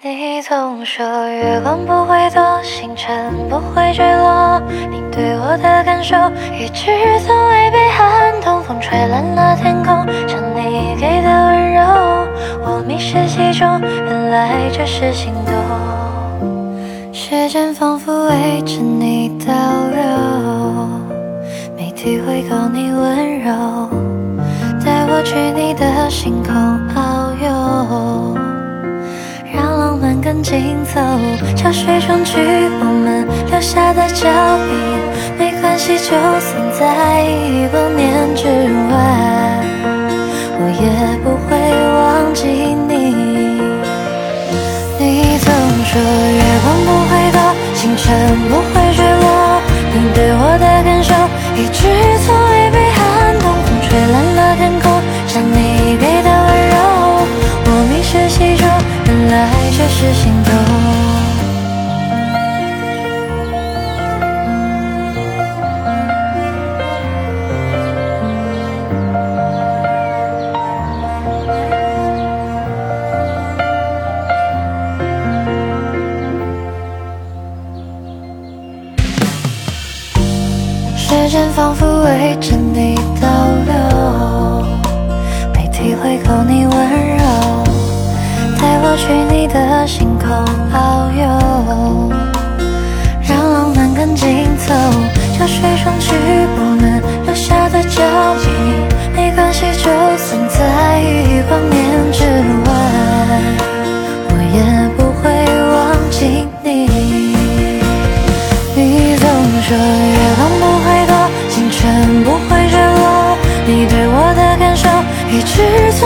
你总说月光不会躲，星辰不会坠落。你对我的感受一直从未被撼动。风吹乱了天空，像你给的温柔。我迷失其中，原来这是心动。时间仿佛围着你倒流，没体会够你温柔。带我去你的星空更紧凑，潮水冲去我们留下的脚印，没关系，就算在亿光年之外，我也不会忘记你。你总说月光不会躲，星辰不会坠落，你对我的感受一直来这是心动。时间仿佛围着你倒去你的星空遨游，让浪漫更紧凑。潮水冲去我们留下的脚印，没关系，就算在亿光年之外，我也不会忘记你。你总说月光不会躲，星辰。不会坠落，你对我的感受一直从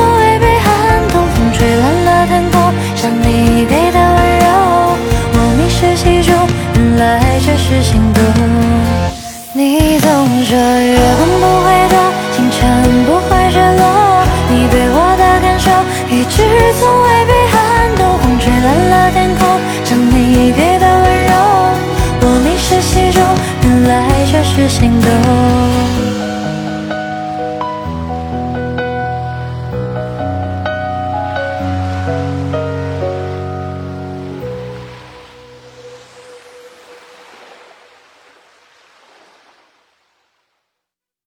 未被寒冬。风吹乱了天空，像你给的温柔，我迷失其中，原来这是心动。